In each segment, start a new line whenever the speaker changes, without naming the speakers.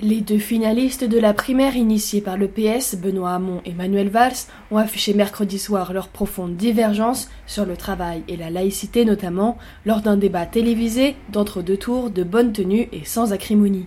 Les deux finalistes de la primaire initiée par le PS, Benoît Hamon et Manuel Valls, ont affiché mercredi soir leur profonde divergence sur le travail et la laïcité notamment, lors d'un débat télévisé d'entre-deux tours de bonne tenue et sans acrimonie.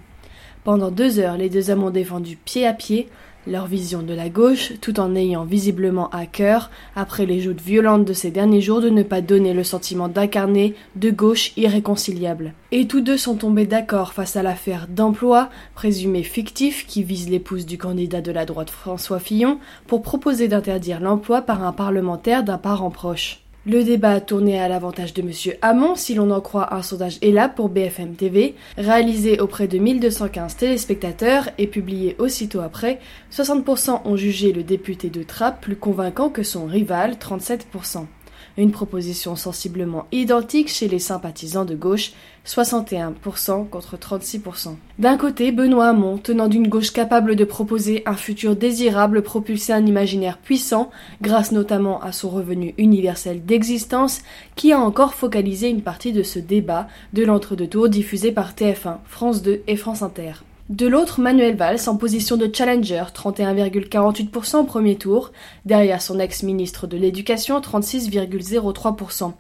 Pendant deux heures, les deux hommes ont défendu pied à pied leur vision de la gauche, tout en ayant visiblement à cœur, après les joutes violentes de ces derniers jours, de ne pas donner le sentiment d'incarner de gauche irréconciliable. Et tous deux sont tombés d'accord face à l'affaire d'emploi, présumé fictif, qui vise l'épouse du candidat de la droite François Fillon, pour proposer d'interdire l'emploi par un parlementaire d'un parent proche. Le débat a tourné à l'avantage de M. Hamon, si l'on en croit un sondage ELA pour BFM TV, réalisé auprès de 1215 téléspectateurs et publié aussitôt après. 60% ont jugé le député de Trappes plus convaincant que son rival, 37%. Une proposition sensiblement identique chez les sympathisants de gauche, 61% contre 36%. D'un côté, Benoît Hamon, tenant d'une gauche capable de proposer un futur désirable propulsé un imaginaire puissant, grâce notamment à son revenu universel d'existence, qui a encore focalisé une partie de ce débat de l'entre-deux tours diffusé par TF1, France 2 et France Inter. De l'autre, Manuel Valls en position de challenger, 31,48% au premier tour, derrière son ex-ministre de l'Éducation, 36,03%,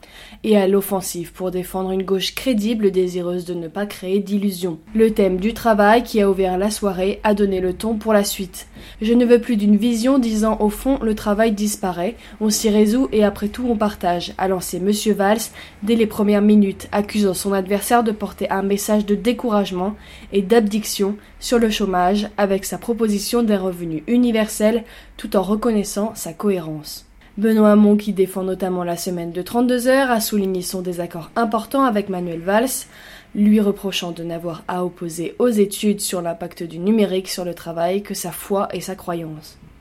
et à l'offensive pour défendre une gauche crédible désireuse de ne pas créer d'illusions. Le thème du travail qui a ouvert la soirée a donné le ton pour la suite. Je ne veux plus d'une vision disant au fond le travail disparaît, on s'y résout et après tout on partage, a lancé Monsieur Valls dès les premières minutes, accusant son adversaire de porter un message de découragement et d'abdiction sur le chômage avec sa proposition d'un revenu universel tout en reconnaissant sa cohérence. Benoît Hamon, qui défend notamment la semaine de 32 heures, a souligné son désaccord important avec Manuel Valls, lui reprochant de n'avoir à opposer aux études sur l'impact du numérique sur le travail que sa foi et sa croyance.